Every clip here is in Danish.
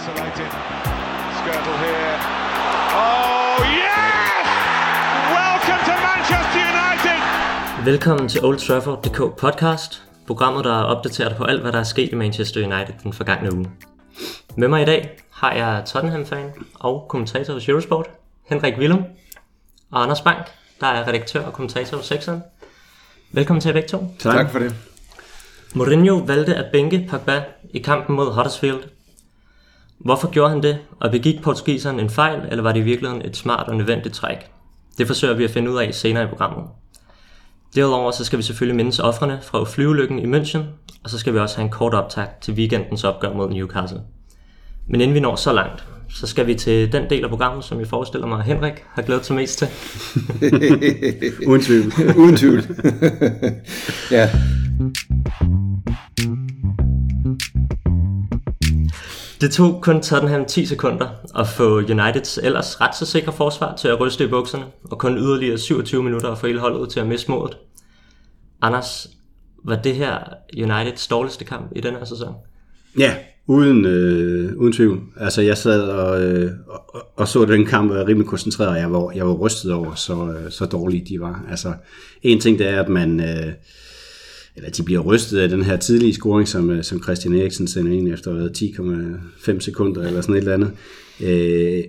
isolated. Skirtle here. Oh, yes! Welcome to Manchester United! Velkommen til Old Trafford.dk podcast, programmet, der er opdateret på alt, hvad der er sket i Manchester United den forgangne uge. Med mig i dag har jeg Tottenham-fan og kommentator hos Eurosport, Henrik Willum, og Anders Bank, der er redaktør og kommentator hos Sexeren. Velkommen til begge to. Tak. tak for det. Mourinho valgte at bænke Pogba i kampen mod Huddersfield. Hvorfor gjorde han det, og begik portugiseren en fejl, eller var det i virkeligheden et smart og nødvendigt træk? Det forsøger vi at finde ud af senere i programmet. Derudover så skal vi selvfølgelig mindes offrene fra flyvelykken i München, og så skal vi også have en kort optag til weekendens opgør mod Newcastle. Men inden vi når så langt, så skal vi til den del af programmet, som jeg forestiller mig, Henrik har glædet sig mest til. Uden tvivl. Uden tvivl. ja. Det tog kun Tottenham 10 sekunder at få Uniteds ellers ret så sikre forsvar til at ryste i bukserne, og kun yderligere 27 minutter at få hele holdet til at miste modet. Anders, var det her Uniteds dårligste kamp i den her sæson? Ja, uden, øh, uden tvivl. Altså jeg sad og, øh, og, og så den kamp og var rimelig koncentreret, og jeg var, jeg var rystet over, så, øh, så dårlige de var. Altså en ting det er, at man... Øh, eller de bliver rystet af den her tidlige scoring, som, øh, som Christian Eriksen sender ind efter 10,5 sekunder eller sådan et eller andet. Øh,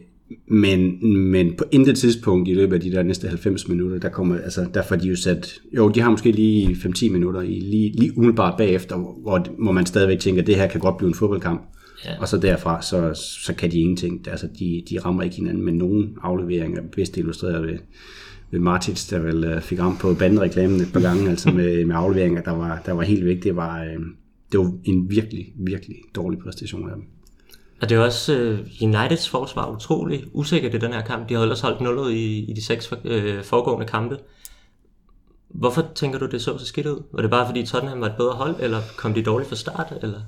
men, men på intet tidspunkt i løbet af de der næste 90 minutter, der, kommer, altså, der får de jo sat, jo, de har måske lige 5-10 minutter, i, lige, lige umiddelbart bagefter, hvor, hvor man stadigvæk tænker, at det her kan godt blive en fodboldkamp. Ja. Og så derfra, så, så kan de ingenting. Altså, de, de rammer ikke hinanden med nogen afleveringer, bedst illustreret ved, med Martins, der vel øh, fik ramt på bandreklamen et par gange, altså med, med afleveringer, der var, der var helt væk. Det var, øh, det var en virkelig, virkelig dårlig præstation af dem. Og det er også øh, Uniteds forsvar utrolig usikkert i den her kamp. De har ellers holdt nullet i, i de seks uh, foregående kampe. Hvorfor tænker du, det så så skidt ud? Var det bare fordi Tottenham var et bedre hold, eller kom de dårligt fra start? Eller?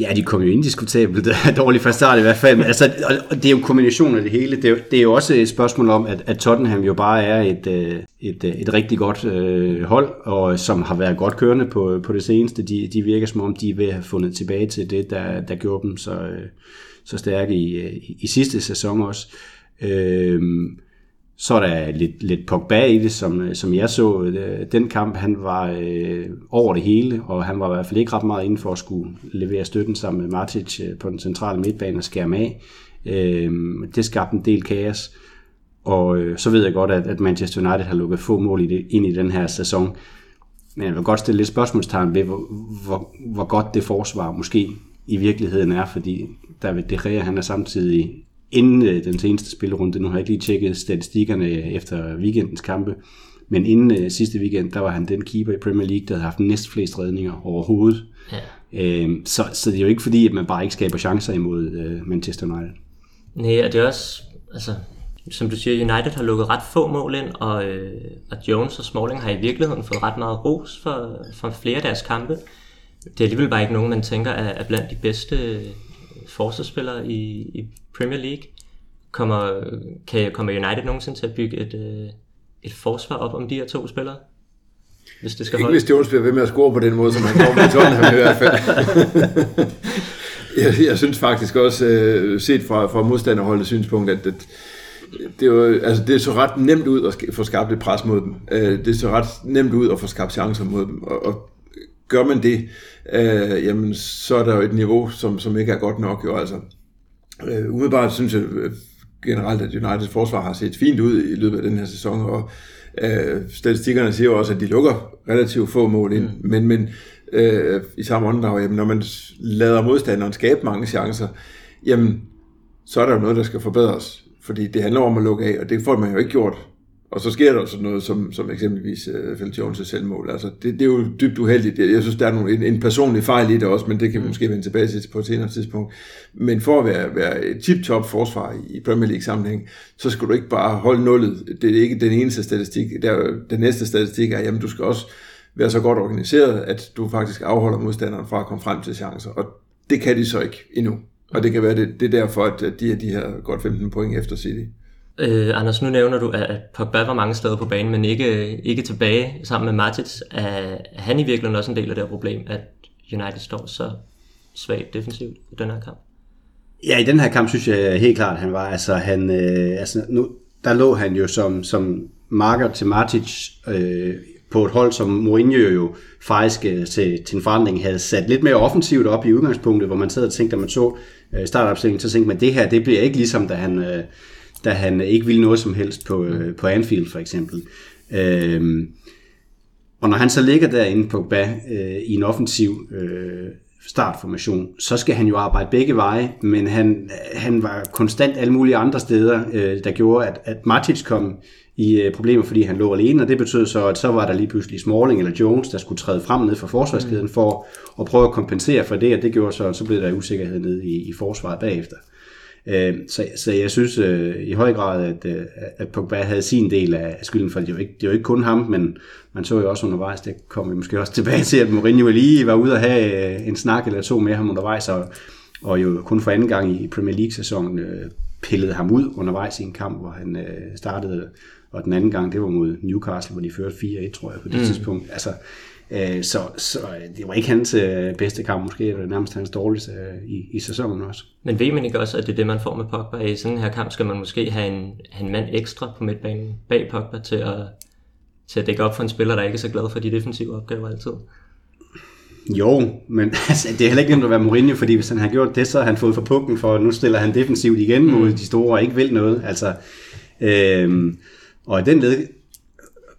Ja, de kom jo indiskutabelt dårligt fra start i hvert fald. Altså, og det er jo kombinationen af det hele. Det er, jo, det er jo også et spørgsmål om, at, at Tottenham jo bare er et, øh, et, øh, et rigtig godt øh, hold, og som har været godt kørende på, på det seneste. De, de virker som om, de er ved at have fundet tilbage til det, der, der gjorde dem så, øh, så stærke i, i, i sidste sæson også. Øh, så er der lidt, lidt Pogba i det, som, øh, som jeg så. Øh, den kamp, han var øh, over det hele, og han var i hvert fald ikke ret meget inden for at skulle levere støtten sammen med Martic øh, på den centrale midtbane og skærme af. Øh, det skabte en del kaos. Og øh, så ved jeg godt, at, at Manchester United har lukket få mål i det, ind i den her sæson. Men jeg vil godt stille lidt spørgsmålstegn ved, hvor, hvor, hvor godt det forsvar måske i virkeligheden er, fordi David De Gea, han er samtidig inden øh, den seneste spillerunde, nu har jeg ikke lige tjekket statistikkerne efter weekendens kampe, men inden øh, sidste weekend, der var han den keeper i Premier League, der havde haft næst flest redninger overhovedet. Ja. Øhm, så, så det er jo ikke fordi, at man bare ikke skaber chancer imod øh, Manchester United. Nej, og det er også, altså, som du siger, United har lukket ret få mål ind, og, øh, og Jones og Smalling har i virkeligheden fået ret meget ros for, for flere af deres kampe. Det er alligevel bare ikke nogen, man tænker er, er blandt de bedste forsvarsspillere i, i Premier League. Kommer, kan, kommer United nogensinde til at bygge et, øh, et forsvar op om de her to spillere? Hvis det skal Ikke holde. hvis Jones bliver ved med at score på den måde, som han kommer med Tottenham i hvert fald. jeg, jeg synes faktisk også, øh, set fra, fra modstanderholdets synspunkt, at, at det, er jo, altså det så ret nemt ud at få skabt et pres mod dem. Øh, det så ret nemt ud at få skabt chancer mod dem. Og, og gør man det, øh, jamen så er der jo et niveau, som, som ikke er godt nok. Jo, altså. Øh, umiddelbart synes jeg øh, generelt, at Uniteds forsvar har set fint ud i løbet af den her sæson, og øh, statistikkerne siger jo også, at de lukker relativt få mål ind, mm. men, men øh, i samme åndedrag, jamen, når man lader modstanderen skabe mange chancer, jamen, så er der jo noget, der skal forbedres, fordi det handler om at lukke af, og det får man jo ikke gjort og så sker der sådan noget som, som eksempelvis uh, Phil Jones' selvmål. Altså, det, det er jo dybt uheldigt. Jeg synes, der er nogle, en, en personlig fejl i det også, men det kan vi mm. måske vende tilbage til på et senere tidspunkt. Men for at være, være et tip-top forsvar i Premier League sammenhæng, så skal du ikke bare holde nullet. Det er ikke den eneste statistik. Der, den næste statistik er, jamen du skal også være så godt organiseret, at du faktisk afholder modstanderen fra at komme frem til chancer. Og det kan de så ikke endnu. Og det kan være, det, det er derfor, at de er de her godt 15 point efter City. Øh, Anders, nu nævner du, at Pogba var mange steder på banen, men ikke, ikke tilbage sammen med Matic. Er han i virkeligheden også en del af det her problem, at United står så svagt defensivt i den her kamp? Ja, i den her kamp synes jeg helt klart, at han var. Altså, han, øh, altså nu, der lå han jo som, som marker til Matic øh, på et hold, som Mourinho jo faktisk øh, til, til en forandring havde sat lidt mere offensivt op i udgangspunktet, hvor man sad og tænkte, at man så øh, startopstillingen, så tænkte man, at det her, det bliver ikke ligesom, da han, øh, da han ikke ville noget som helst på, øh, på Anfield for eksempel. Øh, og når han så ligger derinde på bag øh, i en offensiv øh, startformation, så skal han jo arbejde begge veje, men han, han var konstant alle mulige andre steder, øh, der gjorde, at, at Matic kom i øh, problemer, fordi han lå alene, og det betød så, at så var der lige pludselig Smalling eller Jones, der skulle træde frem ned for forsvarskæden for at prøve at kompensere for det, og det gjorde så, at så blev der usikkerhed ned i, i forsvaret bagefter. Øh, så, så jeg synes øh, i høj grad, at, øh, at Pogba havde sin del af skylden, for det jo ikke, det jo ikke kun ham, men man så jo også undervejs, det kommer vi måske også tilbage til, at Mourinho lige var ude og have en snak eller to med ham undervejs, og, og jo kun for anden gang i Premier League-sæsonen pillede ham ud undervejs i en kamp, hvor han startede, og den anden gang, det var mod Newcastle, hvor de førte 4-1, tror jeg, på det mm. tidspunkt. Altså, Øh, så, så det var ikke hans øh, bedste kamp, måske det var nærmest hans dårligste øh, i, i sæsonen også. Men ved man ikke også, at det er det, man får med Pogba? I sådan her kamp skal man måske have en, en mand ekstra på midtbanen bag Pogba til at, til at dække op for en spiller, der ikke er så glad for de defensive opgaver altid. Jo, men altså, det er heller ikke nemt at være Mourinho, fordi hvis han har gjort det, så har han fået for pukken, for nu stiller han defensivt igen mm. mod de store og ikke vil noget. Altså, øh, og i den led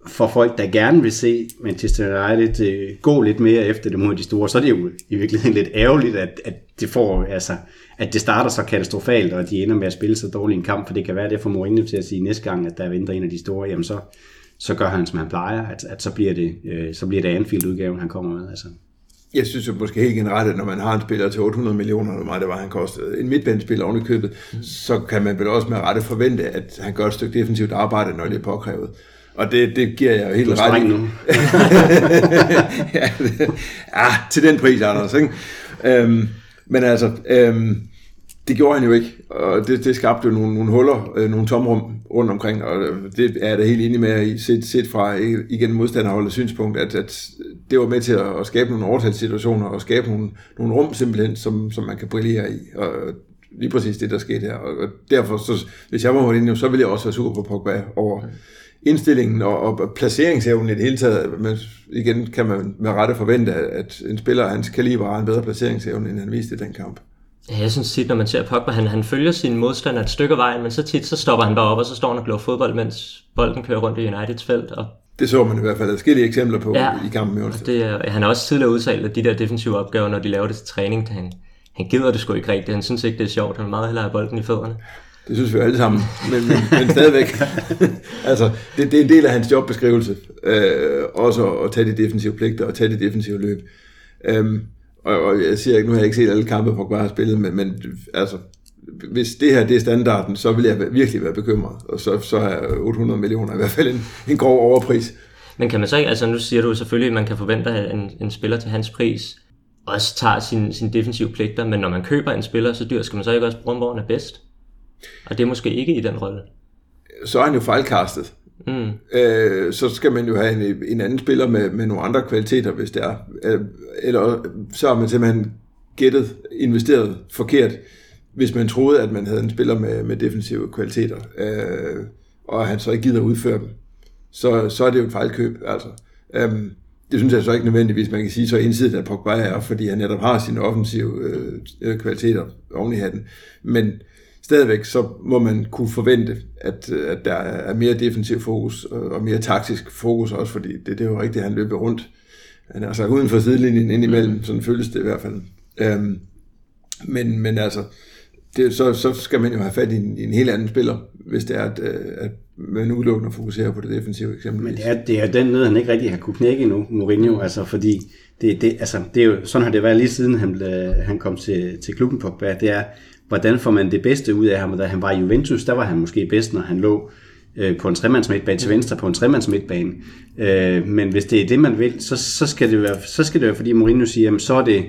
for folk, der gerne vil se Manchester United øh, gå lidt mere efter det mod de store, så er det jo i virkeligheden lidt ærgerligt, at, at det får, altså, at det starter så katastrofalt, og at de ender med at spille så dårlig en kamp, for det kan være det for Mourinho til at sige næste gang, at der venter en af de store, jamen så, så gør han, som han plejer, at, at så bliver det, øh, så bliver det Anfield-udgaven, han kommer med. Altså. Jeg synes jo måske helt generelt, at når man har en spiller til 800 millioner, eller meget det var, han kostede, en midtbanespiller oven i købet, mm. så kan man vel også med rette forvente, at han gør et stykke defensivt arbejde, når det er påkrævet. Og det, det giver jeg jo helt ret i. Nu. ja, det, ja, til den pris, Anders. Ikke? Øhm, men altså, øhm, det gjorde han jo ikke, og det, det skabte jo nogle, nogle huller, øh, nogle tomrum rundt omkring, og det er jeg da helt enig med, set, set fra igen modstanderholdets synspunkt, at, at det var med til at, at skabe nogle overtalssituationer, og skabe nogle, nogle rum simpelthen, som, som man kan brillere i, og lige præcis det, der skete her, og derfor, så, hvis jeg var Mourinho, så ville jeg også være super på Pogba over, indstillingen og, og placeringsevnen i det hele taget. Men igen kan man med rette forvente, at en spiller af hans kaliber har en bedre placeringsevne, end han viste i den kamp. Ja, jeg synes tit, når man ser Pogba, han, han følger sin modstander et stykke af vejen, men så tit så stopper han bare op, og så står han og glor fodbold, mens bolden kører rundt i Uniteds felt. Og det så man i hvert fald forskellige eksempler på ja, i kampen i onsdag. Det er, han har også tidligere udtalt, at de der defensive opgaver, når de laver det til træning, han, han gider det sgu ikke rigtigt. Han synes ikke, det er sjovt. Han vil meget hellere have bolden i fødderne. Det synes vi alle sammen, men, men, men stadigvæk. altså, det, det er en del af hans jobbeskrivelse, øh, også at tage de defensive pligter og tage de defensive løb. Øhm, og, og jeg siger ikke, nu har jeg ikke set alle kampe, på har spillet, men, men altså, hvis det her det er standarden, så vil jeg virkelig være bekymret. Og så, så er 800 millioner i hvert fald en, en grov overpris. Men kan man så ikke, altså nu siger du selvfølgelig, at man kan forvente, at en, en spiller til hans pris også tager sin, sin defensive pligter, men når man køber en spiller så dyr, skal man så ikke også bruge hvor han er bedst? Og det er måske ikke i den rolle. Så er han jo fejlkastet. Mm. Øh, så skal man jo have en, en anden spiller med, med nogle andre kvaliteter, hvis det er. Øh, eller så har man simpelthen gættet, investeret forkert, hvis man troede, at man havde en spiller med, med defensive kvaliteter, øh, og han så ikke gider udføre dem. Så, så er det jo et fejlkøb. Altså. Øhm, det synes jeg så ikke nødvendigvis, man kan sige så ensidigt, at Pogba er, fordi han netop har sine offensive øh, kvaliteter oven i hatten. Men stadigvæk så må man kunne forvente, at, at der er mere defensiv fokus og mere taktisk fokus også, fordi det, det er jo rigtigt, at han løber rundt. Han er altså uden for sidelinjen indimellem, mm. sådan føles det i hvert fald. Øhm, men, men altså, det, så, så skal man jo have fat i en, i en helt anden spiller, hvis det er, at, øh, at man udelukkende fokuserer på det defensive eksempelvis. Men det er, det er den ned, han ikke rigtig har kunne knække endnu, Mourinho, altså fordi det, det, altså, det er jo, sådan har det været lige siden han, blev, han kom til, til klubben på det er, hvordan får man det bedste ud af ham? Da han var i Juventus, der var han måske bedst, når han lå øh, på en tremands midtbane til venstre på en tremands midtbane. Øh, men hvis det er det, man vil, så, så, skal, det være, så skal det være, fordi Mourinho siger, jamen, så er det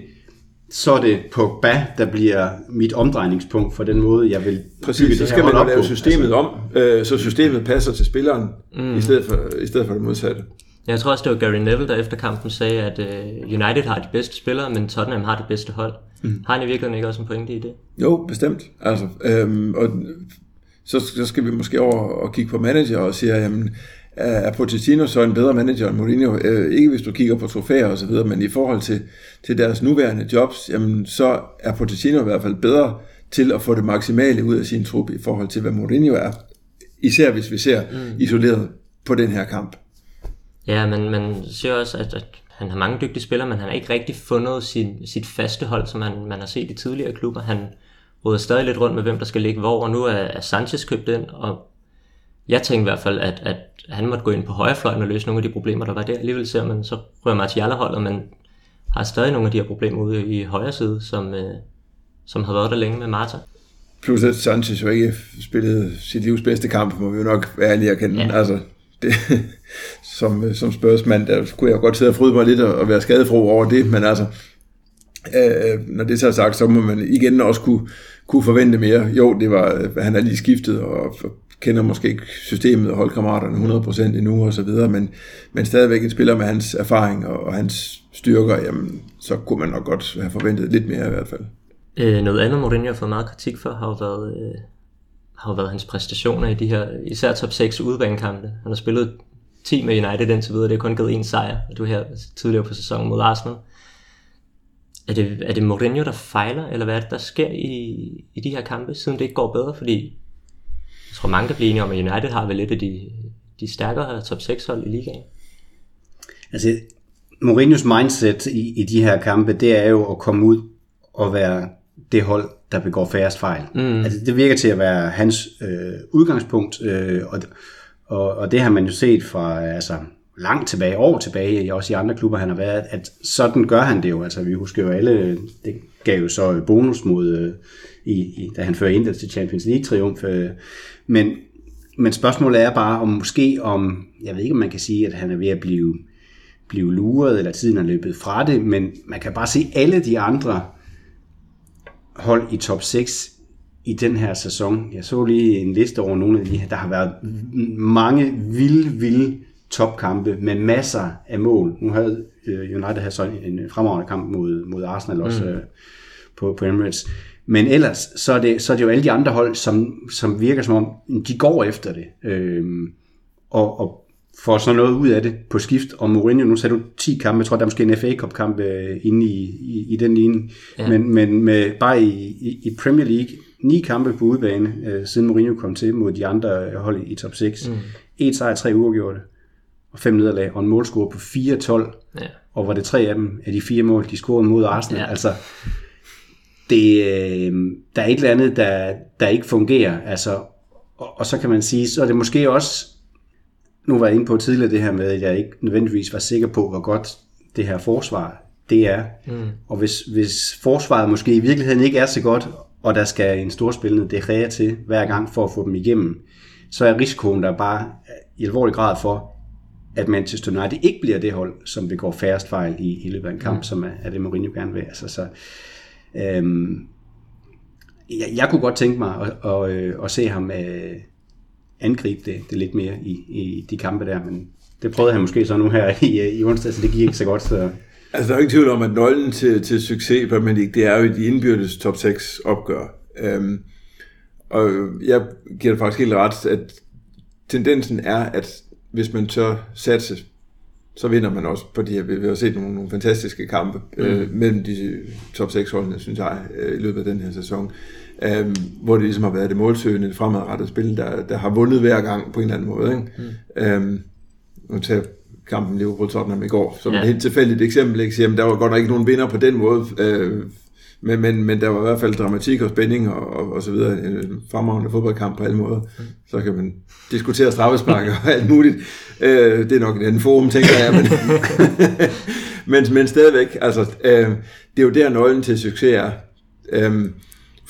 så er det Pogba, der bliver mit omdrejningspunkt for den måde, jeg vil Præcis, det så skal man lave systemet altså. om, øh, så systemet passer til spilleren, mm. i, stedet for, i stedet for det modsatte. Jeg tror også, det var Gary Neville, der efter kampen sagde, at uh, United har de bedste spillere, men Tottenham har det bedste hold. Mm. Har han i virkeligheden ikke også en pointe i det? Jo, bestemt. Altså, øhm, og så, så skal vi måske over og kigge på manager og sige, jamen, er Pochettino så en bedre manager end Mourinho? Øh, ikke hvis du kigger på trofæer og så videre, men i forhold til, til deres nuværende jobs, jamen, så er Pochettino i hvert fald bedre til at få det maksimale ud af sin trup i forhold til, hvad Mourinho er. Især hvis vi ser mm. isoleret på den her kamp. Ja, men man ser også, at, at han har mange dygtige spillere, men han har ikke rigtig fundet sin, sit faste hold, som han, man har set i tidligere klubber. Han råder stadig lidt rundt med, hvem der skal ligge hvor, og nu er, er Sanchez købt ind, og jeg tænkte i hvert fald, at, at han måtte gå ind på højrefløjen og løse nogle af de problemer, der var der. Alligevel ser man, så rører Martial holdet, men har stadig nogle af de her problemer ude i højre side, som, øh, som har været der længe med Marta. Plus at Sanchez jo ikke spillede sit livs bedste kamp, må vi jo nok være ærlige at kende. Ja. Altså, det, som, øh, som spørgsmål, der kunne jeg godt sidde og fryde mig lidt og være skadefro over det, men altså, øh, øh, når det så er sagt, så må man igen også kunne, kunne forvente mere. Jo, det var, øh, han er lige skiftet, og kender måske ikke systemet og holdkammeraterne 100% endnu og så videre, men, men stadigvæk en spiller med hans erfaring og, og hans styrker, jamen, så kunne man nok godt have forventet lidt mere i hvert fald. Øh, noget andet, Mourinho har fået meget kritik for, har jo været, øh, har jo været hans præstationer i de her, især top 6 udbanekampe. Han har spillet 10 med United indtil videre, det har kun givet en sejr, og du her tidligere på sæsonen mod Arsenal. Er det, er det Mourinho, der fejler, eller hvad er det, der sker i, i de her kampe, siden det ikke går bedre? Fordi jeg tror, mange kan blive enige om, at United har vel lidt af de, de stærkere top 6 hold i ligaen. Altså, Mourinhos mindset i, i de her kampe, det er jo at komme ud og være det hold, der begår færrest fejl. Mm. Altså, det virker til at være hans øh, udgangspunkt, øh, og, og, og det har man jo set fra altså, langt tilbage, år tilbage, også i andre klubber, han har været, at sådan gør han det jo. Altså, vi husker jo alle, det gav jo så bonus mod, øh, i, i, da han fører Inter til Champions League-triumf. Øh, men, men spørgsmålet er bare, om måske om, jeg ved ikke, om man kan sige, at han er ved at blive, blive luret, eller tiden er løbet fra det, men man kan bare se alle de andre hold i top 6 i den her sæson. Jeg så lige en liste over nogle af de her. Der har været mange vilde, vilde topkampe med masser af mål. Nu havde øh, United havde så en fremragende kamp mod, mod Arsenal også mm. Øh, på, på Emirates. Men ellers, så er, det, så er det jo alle de andre hold, som, som virker som om, de går efter det. Øhm, og, og får så noget ud af det på skift. Og Mourinho, nu sagde du 10 kampe, jeg tror, der er måske en FA Cup kamp øh, inde i, i, i den linje. Ja. Men, men med, bare i, i, i Premier League, ni kampe på udebane, øh, siden Mourinho kom til mod de andre hold i, i top 6. Mm. Et sejr, tre uafgjorte, og fem nederlag, og en målscore på 4-12. Ja. Og var det tre af dem, af de fire mål, de scorede mod Arsenal. Ja. Altså, det, øh, der er et eller andet, der, der ikke fungerer. Altså, og, og så kan man sige, så er det måske også, nu var jeg inde på tidligere det her med, at jeg ikke nødvendigvis var sikker på, hvor godt det her forsvar det er. Mm. Og hvis, hvis forsvaret måske i virkeligheden ikke er så godt, og der skal en storspillende De til hver gang for at få dem igennem, så er risikoen der bare i alvorlig grad for, at Manchester United ikke bliver det hold, som begår færrest fejl i, i løbet af en kamp, mm. som er, er det Mourinho gerne vil. Altså, så, øhm, jeg, jeg kunne godt tænke mig at, at, at, at se ham øh, angribe det, det lidt mere i, i de kampe der, men det prøvede han måske så nu her i, i onsdag, så det gik ikke så godt. Så. Altså, der er ikke tvivl om, at nøglen til, til succes i Premier League, det er jo de indbyrdes top 6 opgør. Øhm, og jeg giver det faktisk helt ret, at tendensen er, at hvis man tør satse, så vinder man også på de her. Vi har set nogle, nogle fantastiske kampe mm. øh, mellem de top 6 holdene, synes jeg, øh, i løbet af den her sæson. Øh, hvor det ligesom har været det målsøgende, det fremadrettede spil, der, der har vundet hver gang på en eller anden måde. Ikke? Mm. Øh, nu tager kampen Liverpool-Tottenham i går, som ja. et helt tilfældigt eksempel. Ikke? Jamen, der var godt nok ikke nogen vinder på den måde. Øh, men, men, men der var i hvert fald dramatik og spænding og, og, og så videre. En fremragende fodboldkamp på alle måder. Så kan man diskutere straffespark og alt muligt. Øh, det er nok en forum, tænker jeg. Men, men, men stadigvæk, altså, øh, det er jo der nøglen til succes er. Øh,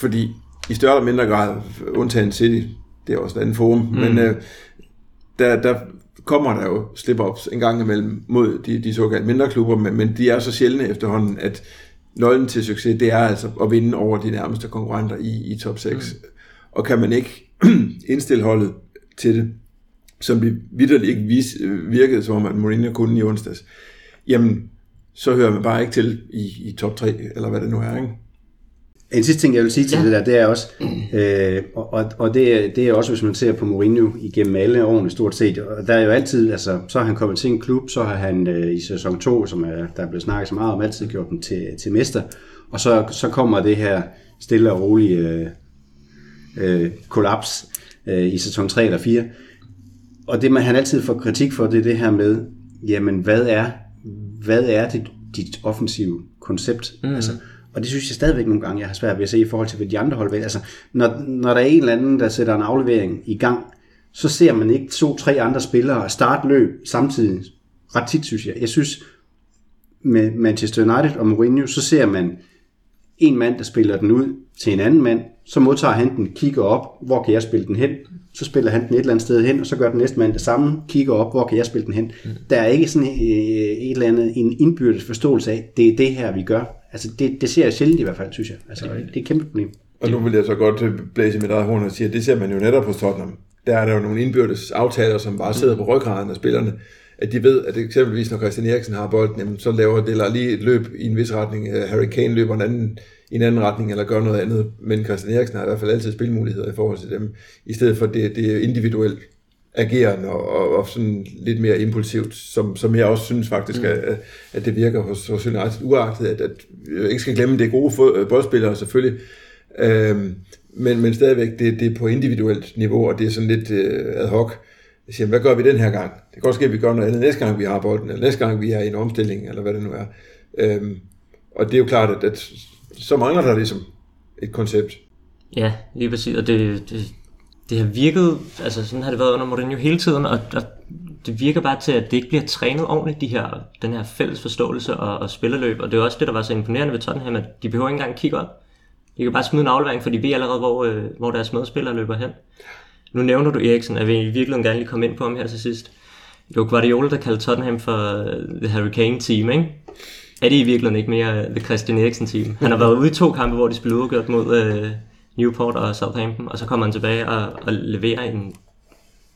fordi i større eller mindre grad, undtagen City, det er også et andet forum, mm. men øh, der, der kommer der jo slip-ups en gang imellem mod de, de såkaldte mindre klubber, men, men de er så sjældne efterhånden, at nøglen til succes, det er altså at vinde over de nærmeste konkurrenter i, i top 6. Mm. Og kan man ikke indstille holdet til det, som det vidderligt ikke vis, virkede som om, at Mourinho kunne i onsdags, jamen, så hører man bare ikke til i, i top 3, eller hvad det nu er, ikke? En sidste ting, jeg vil sige til ja. det der, det er også, øh, og, og det, er, det er også, hvis man ser på Mourinho igennem alle årene stort set, og der er jo altid, altså, så har han kommet til en klub, så har han øh, i sæson 2, som er, der er blevet snakket så meget om, altid gjort dem til, til mester, og så, så kommer det her stille og rolige øh, øh, kollaps øh, i sæson 3 eller 4. Og det, man han altid får kritik for, det er det her med, jamen, hvad er, hvad er det, dit offensive koncept? Mm. Altså, og det synes jeg stadigvæk nogle gange, jeg har svært ved at se i forhold til, hvad de andre hold vil. Altså, når, når der er en eller anden, der sætter en aflevering i gang, så ser man ikke to-tre andre spillere starte løb samtidig. Ret tit, synes jeg. Jeg synes, med Manchester United og Mourinho, så ser man en mand, der spiller den ud til en anden mand, så modtager han den, kigger op, hvor kan jeg spille den hen? Så spiller han den et eller andet sted hen, og så gør den næste mand det samme, kigger op, hvor kan jeg spille den hen? Mm. Der er ikke sådan et eller andet, en indbyrdes forståelse af, det er det her, vi gør. Altså det, det ser jeg sjældent i hvert fald, synes jeg. Altså, det er et kæmpe problem. Og nu vil jeg så godt blæse med dig horn og sige, at det ser man jo netop på Tottenham. Der er der jo nogle indbyrdes aftaler, som bare sidder på ryggraden af spillerne, at de ved, at eksempelvis når Christian Eriksen har bolden, jamen, så laver det lige et løb i en vis retning. Harry Kane løber en anden, i en anden retning, eller gør noget andet. Men Christian Eriksen har i hvert fald altid spilmuligheder i forhold til dem, i stedet for det, det individuelt agerende og, og, og sådan lidt mere impulsivt, som, som jeg også synes faktisk, mm. at, at det virker hos, hos United, uagtet, at, at jeg ikke skal glemme, det er gode boldspillere selvfølgelig, øhm, men, men stadigvæk, det, det er på individuelt niveau, og det er sådan lidt øh, ad hoc. Jeg siger, hvad gør vi den her gang? Det kan godt ske, at vi gør noget andet næste gang, vi har bolden, eller næste gang, vi er i en omstilling, eller hvad det nu er. Øhm, og det er jo klart, at, at så mangler der ligesom et koncept. Ja, lige præcis, og det, det, det har virket, altså sådan har det været under Mourinho hele tiden, og, og det virker bare til, at det ikke bliver trænet ordentligt, de her, den her fælles forståelse og, og spillerløb, og det er også det, der var så imponerende ved Tottenham, at de behøver ikke engang kigge op. De kan bare smide en aflevering, for de ved allerede, hvor, øh, hvor deres medspillere løber hen. Nu nævner du Eriksen, at vi i virkeligheden gerne lige komme ind på ham her til sidst. Det var Guardiola, der kaldte Tottenham for øh, The Hurricane Team, ikke? Er det i virkeligheden ikke mere øh, The Christian Eriksen Team? Han har været ude i to kampe, hvor de spillede udgjort mod øh, Newport og Southampton, og så kommer han tilbage og, og leverer en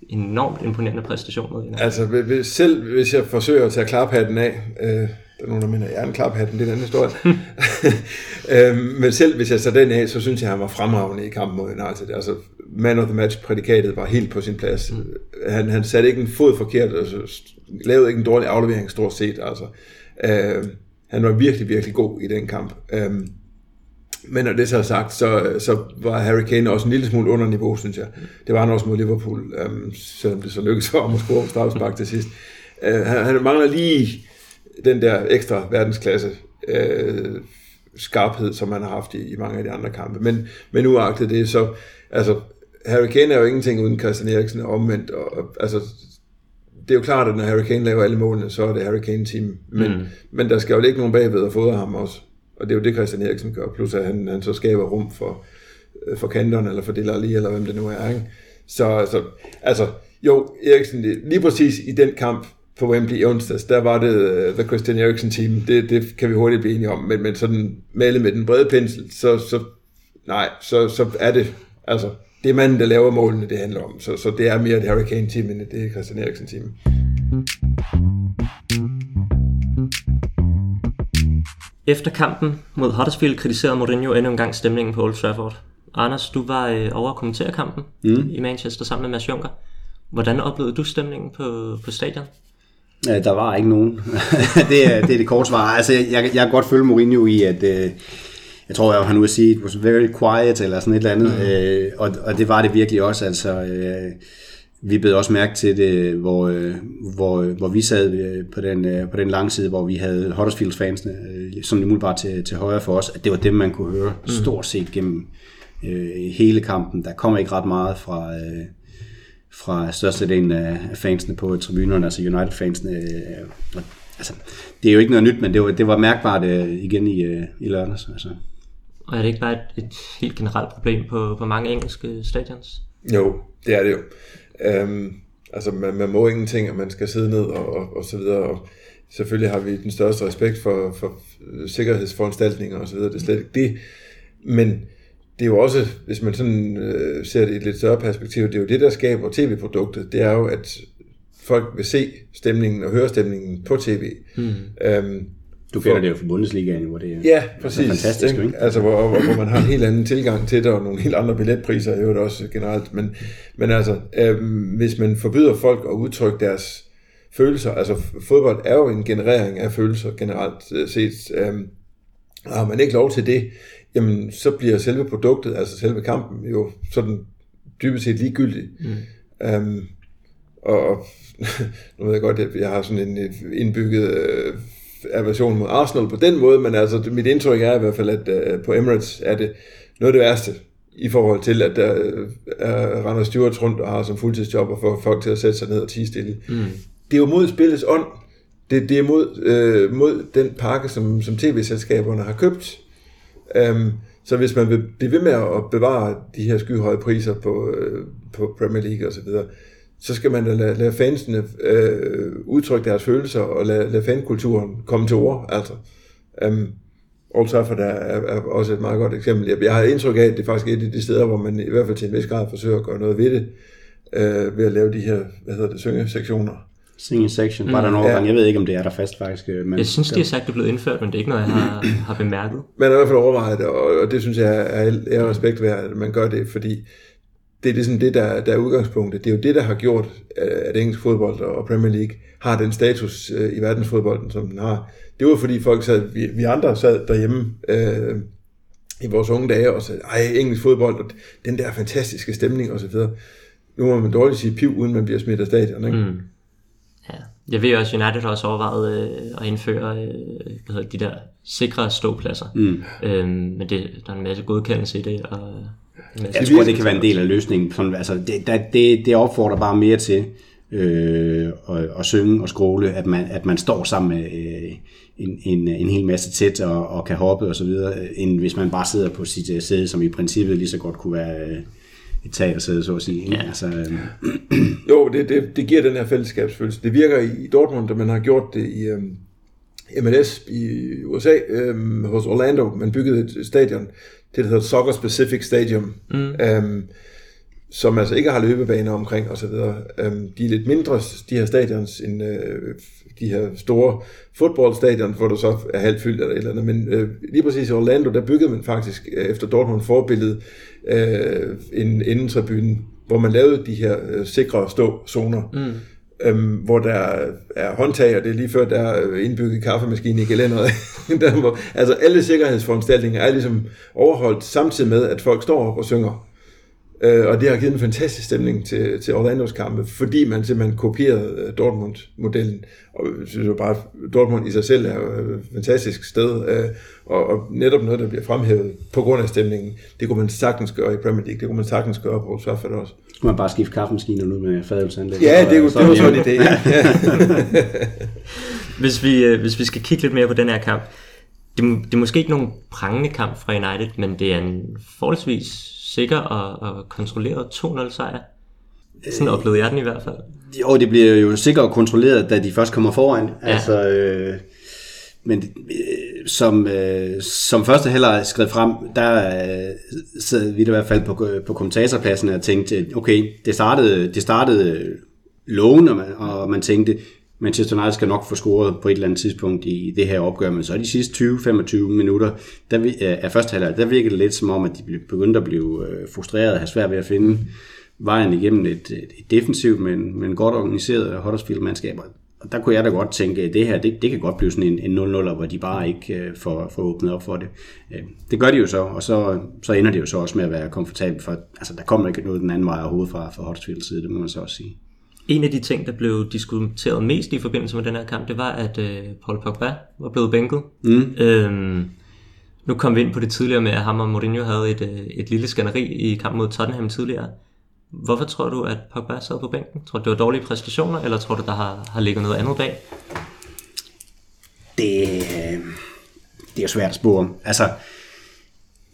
enormt imponerende præstation mod hinanden. Altså hvis, selv hvis jeg forsøger at tage klaphatten af, øh, der er nogen, der mener, jeg er en klaphatten, det er en anden historie. øh, men selv hvis jeg tager den af, så synes jeg, han var fremragende i kampen mod United. Altså, man of the match prædikatet var helt på sin plads. Mm. Han, han satte ikke en fod forkert, altså, lavede ikke en dårlig aflevering stort set. Altså. Øh, han var virkelig, virkelig god i den kamp. Øh, men når det så er sagt, så, så var Harry Kane også en lille smule under niveau, synes jeg. Det var han også mod Liverpool, øhm, selvom det så lykkedes for ham at score straffespark til sidst. Øh, han, han mangler lige den der ekstra verdensklasse øh, skarphed, som han har haft i, i mange af de andre kampe. Men, men uagtet det, så altså, Harry Kane er jo ingenting uden Christian Eriksen omvendt. Og, og, altså, det er jo klart, at når Harry Kane laver alle målene, så er det Harry Kane-team. Men, mm. men der skal jo ligge nogen bagved og fodre ham også. Og det er jo det, Christian Eriksen gør, plus at han, han så skaber rum for, øh, for kanterne, eller for Delali, eller hvem det nu er. Ikke? Så altså, altså, jo, Eriksen, lige præcis i den kamp på Wembley i onsdags, der var det øh, uh, The Christian Eriksen team, det, det kan vi hurtigt blive enige om, men, men sådan malet med den brede pensel, så, så nej, så, så er det, altså, det er manden, der laver målene, det handler om. Så, så det er mere et Hurricane team, end det er Christian Eriksen team. Efter kampen mod Huddersfield kritiserede Mourinho endnu en gang stemningen på Old Trafford. Anders, du var øh, over at kommentere kampen mm. i Manchester sammen med Mads Juncker. Hvordan oplevede du stemningen på, på stadion? Der var ikke nogen. det, er, det er det korte svar. Altså, jeg, jeg, kan godt følge Mourinho i, at øh, jeg tror, jeg, han nu sige, it was very quiet, eller sådan et eller andet. Mm. Øh, og, og det var det virkelig også. Altså, øh, vi blev også mærke til det, hvor, øh, hvor, hvor vi sad øh, på den, øh, på den lange side, hvor vi havde Huddersfields fansene, som umiddelbart til, til højre for os, at det var dem, man kunne høre mm. stort set gennem øh, hele kampen. Der kommer ikke ret meget fra, øh, fra størstedelen af fansene på tribunerne, altså United-fansene. Øh, altså, det er jo ikke noget nyt, men det var, det var mærkbart øh, igen i, øh, i lørdags. Altså. Og er det ikke bare et, et helt generelt problem på, på mange engelske stadions? Jo, det er det jo. Øhm, altså man, man må ingenting, og man skal sidde ned og, og, og så videre. Og selvfølgelig har vi den største respekt for, for sikkerhedsforanstaltninger og så videre. Det er slet ikke det. Men det er jo også, hvis man sådan øh, ser det i et lidt større perspektiv, det er jo det, der skaber tv-produktet. Det er jo, at folk vil se stemningen og høre stemningen på tv. Mm. Øhm, du kender det jo fra Bundesligaen, hvor det er, ja, præcis, er fantastisk. Ikke? Altså, hvor, hvor, hvor man har en helt anden tilgang til det, og nogle helt andre billetpriser i øvrigt også generelt. Men, men altså, øhm, hvis man forbyder folk at udtrykke deres følelser, altså fodbold er jo en generering af følelser generelt øh, set, og har man ikke lov til det, jamen så bliver selve produktet, altså selve kampen, jo sådan dybest set ligegyldig. Mm. Øhm, og nu ved jeg godt, at jeg har sådan en indbygget øh, aversion mod Arsenal på den måde, men altså mit indtryk er i hvert fald, at øh, på Emirates er det noget af det værste i forhold til, at der øh, render Stewart rundt og har som fuldtidsjob og får folk til at sætte sig ned og tige stille. Mm. Det er jo mod spillets ånd. Det, det er mod, øh, mod den pakke, som, som tv-selskaberne har købt. Um, så hvis man vil blive ved med at bevare de her skyhøje priser på, øh, på Premier League osv., så, så skal man lade, lade fansene øh, udtrykke deres følelser og lade, lade fankulturen komme til ord. Altså. Um, Old Trafford er, er, er også et meget godt eksempel. Jeg, jeg har indtryk af, at det er faktisk et af de steder, hvor man i hvert fald til en vis grad forsøger at gøre noget ved det, øh, ved at lave de her, hvad hedder det, syngesektioner. Singing section, var der en overgang. Ja. Jeg ved ikke, om det er der fast faktisk. Øh, men jeg synes, de har sagt, det er blevet indført, men det er ikke noget, jeg har, har bemærket. Man har i hvert fald overvejet det, og, og det synes jeg er, er respekt værd, at man gør det, fordi det er ligesom det, der, der er udgangspunktet. Det er jo det, der har gjort, at engelsk fodbold og Premier League har den status øh, i verdensfodbolden, som den har. Det var fordi folk sad, vi, vi andre sad derhjemme øh, i vores unge dage og sagde, ej, engelsk fodbold, og den der fantastiske stemning og så videre. Nu må man dårligt sige piv, uden man bliver smidt af stadion, ikke? Mm. Ja. Jeg ved også, United har også overvejet øh, at indføre øh, hvad hedder, de der sikre ståpladser. Mm. Øhm, men det, der er en masse godkendelse i det. Og, jeg tror, det kan være en del af løsningen. Sådan, altså, det, der, det, det opfordrer bare mere til øh, at, at synge og skråle, at man, at man står sammen med øh, en, en, en hel masse tæt og, og kan hoppe og så videre, end hvis man bare sidder på sit øh, sæde, som i princippet lige så godt kunne være... Øh, et teatersæde, så at sige. Ja. Altså, øh... jo, det, det, det giver den her fællesskabsfølelse. Det virker i Dortmund, da man har gjort det i øh, MLS i USA, øh, hos Orlando. Man byggede et stadion, det der hedder Soccer Specific Stadium, mm. øh, som altså ikke har løbebaner omkring osv. Øh, de er lidt mindre, de her stadions, end øh, de her store fodboldstadion, hvor du så er halvt fyldt eller et eller andet. Men øh, lige præcis i Orlando, der byggede man faktisk øh, efter Dortmund forbillede øh, en indentribune, hvor man lavede de her øh, sikre stå-zoner. Mm. Øhm, hvor der er håndtag, og det er lige før, der er indbygget kaffemaskine i gelænderet. der, hvor, altså alle sikkerhedsforanstaltninger er ligesom overholdt, samtidig med, at folk står op og synger. Øh, og det har givet en fantastisk stemning til, til Orlandos kampe, fordi man simpelthen kopierede øh, Dortmund-modellen. Og jeg synes jo bare, Dortmund i sig selv er jo et fantastisk sted, øh, og, og netop noget, der bliver fremhævet på grund af stemningen, det kunne man sagtens gøre i Premier League, det kunne man sagtens gøre på Trafford også. Så kunne man bare skifte kaffemaskiner ud med fadølsanlæg. Ja, det, det, det var sådan en idé. Ja. hvis, vi, øh, hvis vi skal kigge lidt mere på den her kamp, det, det er måske ikke nogen prangende kamp fra United, men det er en forholdsvis sikker og, og kontrolleret 2-0 sejr. Sådan oplevede jeg den i hvert fald. Jo, det bliver jo sikkert kontrolleret, da de først kommer foran. Ja. Altså, øh, men øh, som, øh, som første heller skrev frem, der øh, sad vi i hvert fald på, på kommentatorpladsen og tænkte, okay, det startede, det startede lovende, og man, og man tænkte, Manchester United skal nok få scoret på et eller andet tidspunkt i det her opgør, men så de sidste 20-25 minutter der, øh, af første halvleg, der virkede det lidt som om, at de begyndte at blive øh, frustreret og have svært ved at finde vejen igennem et, et defensivt, men, men godt organiseret Huddersfield-mandskab. Og der kunne jeg da godt tænke, at det her, det, det kan godt blive sådan en, en 0-0, hvor de bare ikke øh, får, får åbnet op for det. Øh, det gør de jo så, og så, så ender det jo så også med at være komfortabelt, for altså, der kommer ikke noget den anden vej overhovedet fra, fra Huddersfields side, det må man så også sige. En af de ting, der blev diskuteret mest i forbindelse med den her kamp, det var, at øh, Paul Pogba var blevet bænket. Mm. Øhm, nu kom vi ind på det tidligere med, at ham og Mourinho havde et, øh, et lille skænderi i kampen mod Tottenham tidligere. Hvorfor tror du, at Pogba sad på bænken? Tror du, det var dårlige præstationer, eller tror du, der har, har ligget noget andet bag? Det, det er svært at spore. Altså,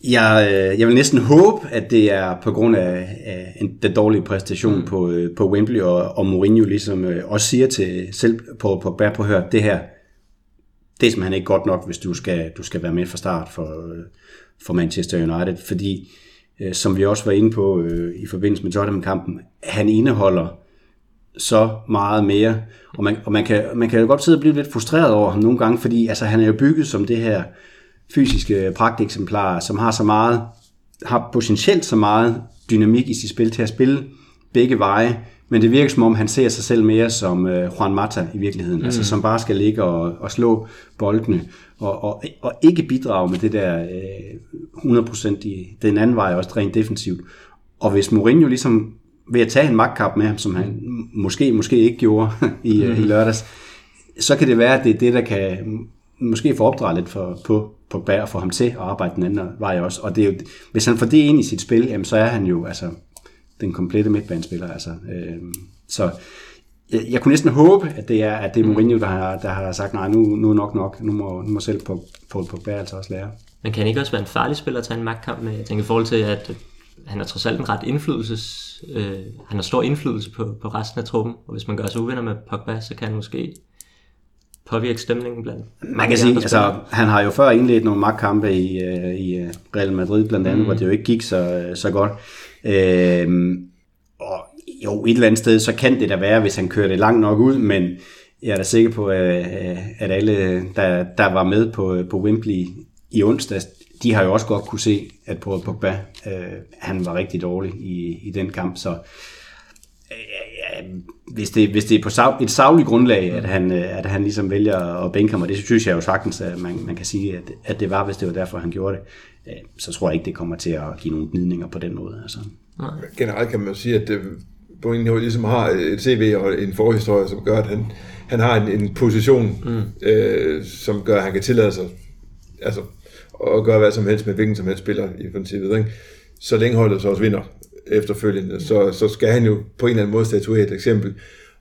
jeg, øh, jeg vil næsten håbe, at det er på grund af, af en, den dårlige præstation mm. på, øh, på Wembley, og, og Mourinho ligesom øh, også siger til selv på, på Bær på hør, det her, det er simpelthen ikke godt nok, hvis du skal, du skal være med fra start for, for Manchester United, fordi som vi også var inde på øh, i forbindelse med Tottenham-kampen, han indeholder så meget mere. Og man, og man, kan, man kan jo godt sidde og blive lidt frustreret over ham nogle gange, fordi altså, han er jo bygget som det her fysiske pragteksemplar, som har så meget, har potentielt så meget dynamik i sit spil til at spille begge veje, men det virker som om, han ser sig selv mere som uh, Juan Mata i virkeligheden, mm. altså som bare skal ligge og, og slå boldene, og, og, og ikke bidrage med det der uh, 100% i den anden vej, også rent defensivt. Og hvis Mourinho ligesom ved at tage en magtkamp med ham, som han måske, måske ikke gjorde i, mm. i lørdags, så kan det være, at det er det, der kan måske få opdraget lidt for, på, på Bær og få ham til at arbejde den anden vej også. Og det er jo, hvis han får det ind i sit spil, jamen, så er han jo altså, den komplette midtbanespiller. Altså. Øh, så jeg, jeg kunne næsten håbe, at det er, at det er Mourinho, der har, der har sagt, nej, nu, nu er nok nok, nu må, nu må selv på, på, på Bær altså også lære. Men kan han ikke også være en farlig spiller at tage en magtkamp med? Jeg tænker i forhold til, at han er trods alt en ret indflydelses... Øh, han har stor indflydelse på, på resten af truppen, og hvis man gør sig uvenner med Pogba, så kan han måske påvirke stemningen blandt Man kan sige, altså, han har jo før indledt nogle magtkampe i, uh, i Real Madrid blandt andet, mm. hvor det jo ikke gik så, så godt. Øh, og jo, et eller andet sted, så kan det da være, hvis han kører det langt nok ud, men jeg er da sikker på, at, alle, der, der var med på, på Wembley i onsdags, de har jo også godt kunne se, at Paul Pogba, øh, han var rigtig dårlig i, i den kamp, så øh, hvis, det, hvis det er på sag, et savligt grundlag, at han, øh, at han ligesom vælger at bænke ham, og det synes jeg jo sagtens, at man, man kan sige, at, at det var, hvis det var derfor, han gjorde det, øh, så tror jeg ikke, det kommer til at give nogle gnidninger på den måde. Altså. Nej. Generelt kan man sige, at det, på en måde ligesom har et CV og en forhistorie, som gør, at han, han har en, en position, mm. øh, som gør, at han kan tillade sig altså, og gøre hvad som helst med hvilken som helst spiller i princippet. Ikke? Så længe holdet så også vinder efterfølgende, så, så skal han jo på en eller anden måde statuere et eksempel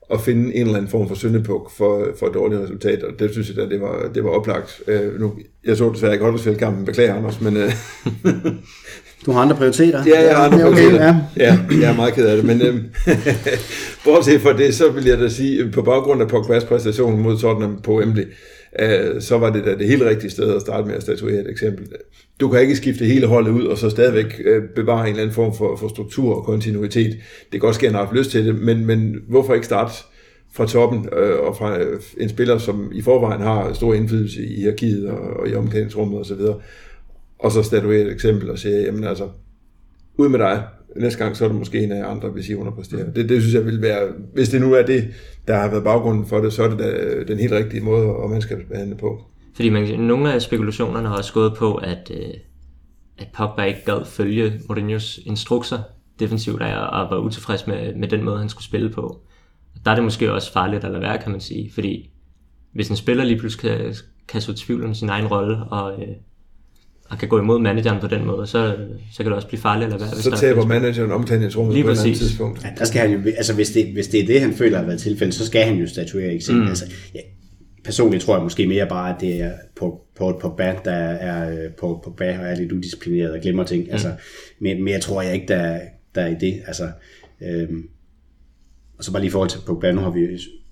og finde en eller anden form for syndepuk for, for et dårligt resultat, og det synes jeg da, det var, det var oplagt. Uh, nu, jeg så desværre ikke Huddersfield-kampen, beklager Anders, men... Uh, du har andre prioriteter? Ja, jeg har andre okay, prioriteter. Ja. ja, jeg er meget ked af det, men uh, bortset fra det, så vil jeg da sige, på baggrund af Pogba's præstation mod Tottenham på Wembley, Øh, Øh, så var det da det helt rigtige sted at starte med at statuere et eksempel. Du kan ikke skifte hele holdet ud, og så stadigvæk øh, bevare en eller anden form for, for struktur og kontinuitet. Det kan også ske, at han har haft lyst til det, men, men hvorfor ikke starte fra toppen øh, og fra øh, en spiller, som i forvejen har stor indflydelse i hierarkiet og, og i omklædningsrummet osv., og så statuere et eksempel og sige, jamen altså, ud med dig, næste gang så er det måske en af andre, hvis I underpresterer. Det, det synes jeg vil være, hvis det nu er det, der har været baggrunden for det, så er det da den helt rigtige måde, at mandskabsbehandle på. Fordi man, nogle af spekulationerne har også gået på, at, øh, at Pogba ikke gad følge Mourinho's instrukser defensivt af, og var utilfreds med, med den måde, han skulle spille på. Der er det måske også farligt at lade være, kan man sige, fordi hvis en spiller lige pludselig kan, kan så tvivl om sin egen rolle, og, øh, og kan gå imod manageren på den måde, så, så kan det også blive farligt at lade være. Så taber manageren omklædningsrummet Lige på præcis. et andet tidspunkt. Ja, der skal han jo, altså hvis det, hvis det er det, han føler har været tilfældet, så skal han jo statuere eksempel. Mm. Altså, ja, personligt tror jeg måske mere bare, at det er på, på, på bad, der er øh, på, på bad og er lidt udisciplineret og glemmer ting. Mm. Altså, men mere tror jeg ikke, der, der er i det. Altså, øhm, og så bare lige i forhold til Pogba, nu har vi